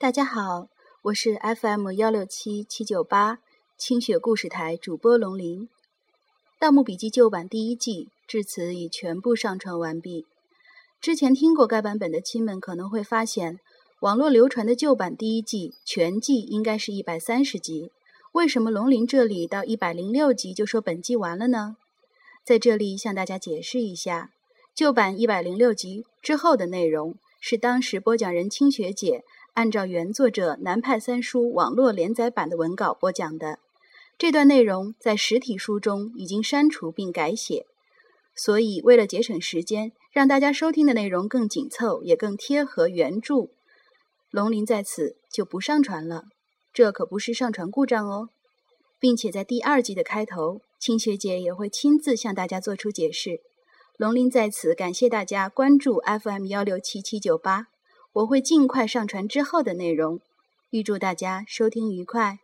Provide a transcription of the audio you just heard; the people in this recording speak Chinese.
大家好，我是 FM 幺六七七九八清雪故事台主播龙鳞。《盗墓笔记》旧版第一季至此已全部上传完毕。之前听过该版本的亲们可能会发现，网络流传的旧版第一季全季应该是一百三十集，为什么龙鳞这里到一百零六集就说本季完了呢？在这里向大家解释一下，旧版一百零六集之后的内容是当时播讲人清雪姐。按照原作者南派三叔网络连载版的文稿播讲的这段内容，在实体书中已经删除并改写，所以为了节省时间，让大家收听的内容更紧凑，也更贴合原著，龙鳞在此就不上传了。这可不是上传故障哦，并且在第二季的开头，清雪姐也会亲自向大家做出解释。龙鳞在此感谢大家关注 FM 幺六七七九八。我会尽快上传之后的内容，预祝大家收听愉快。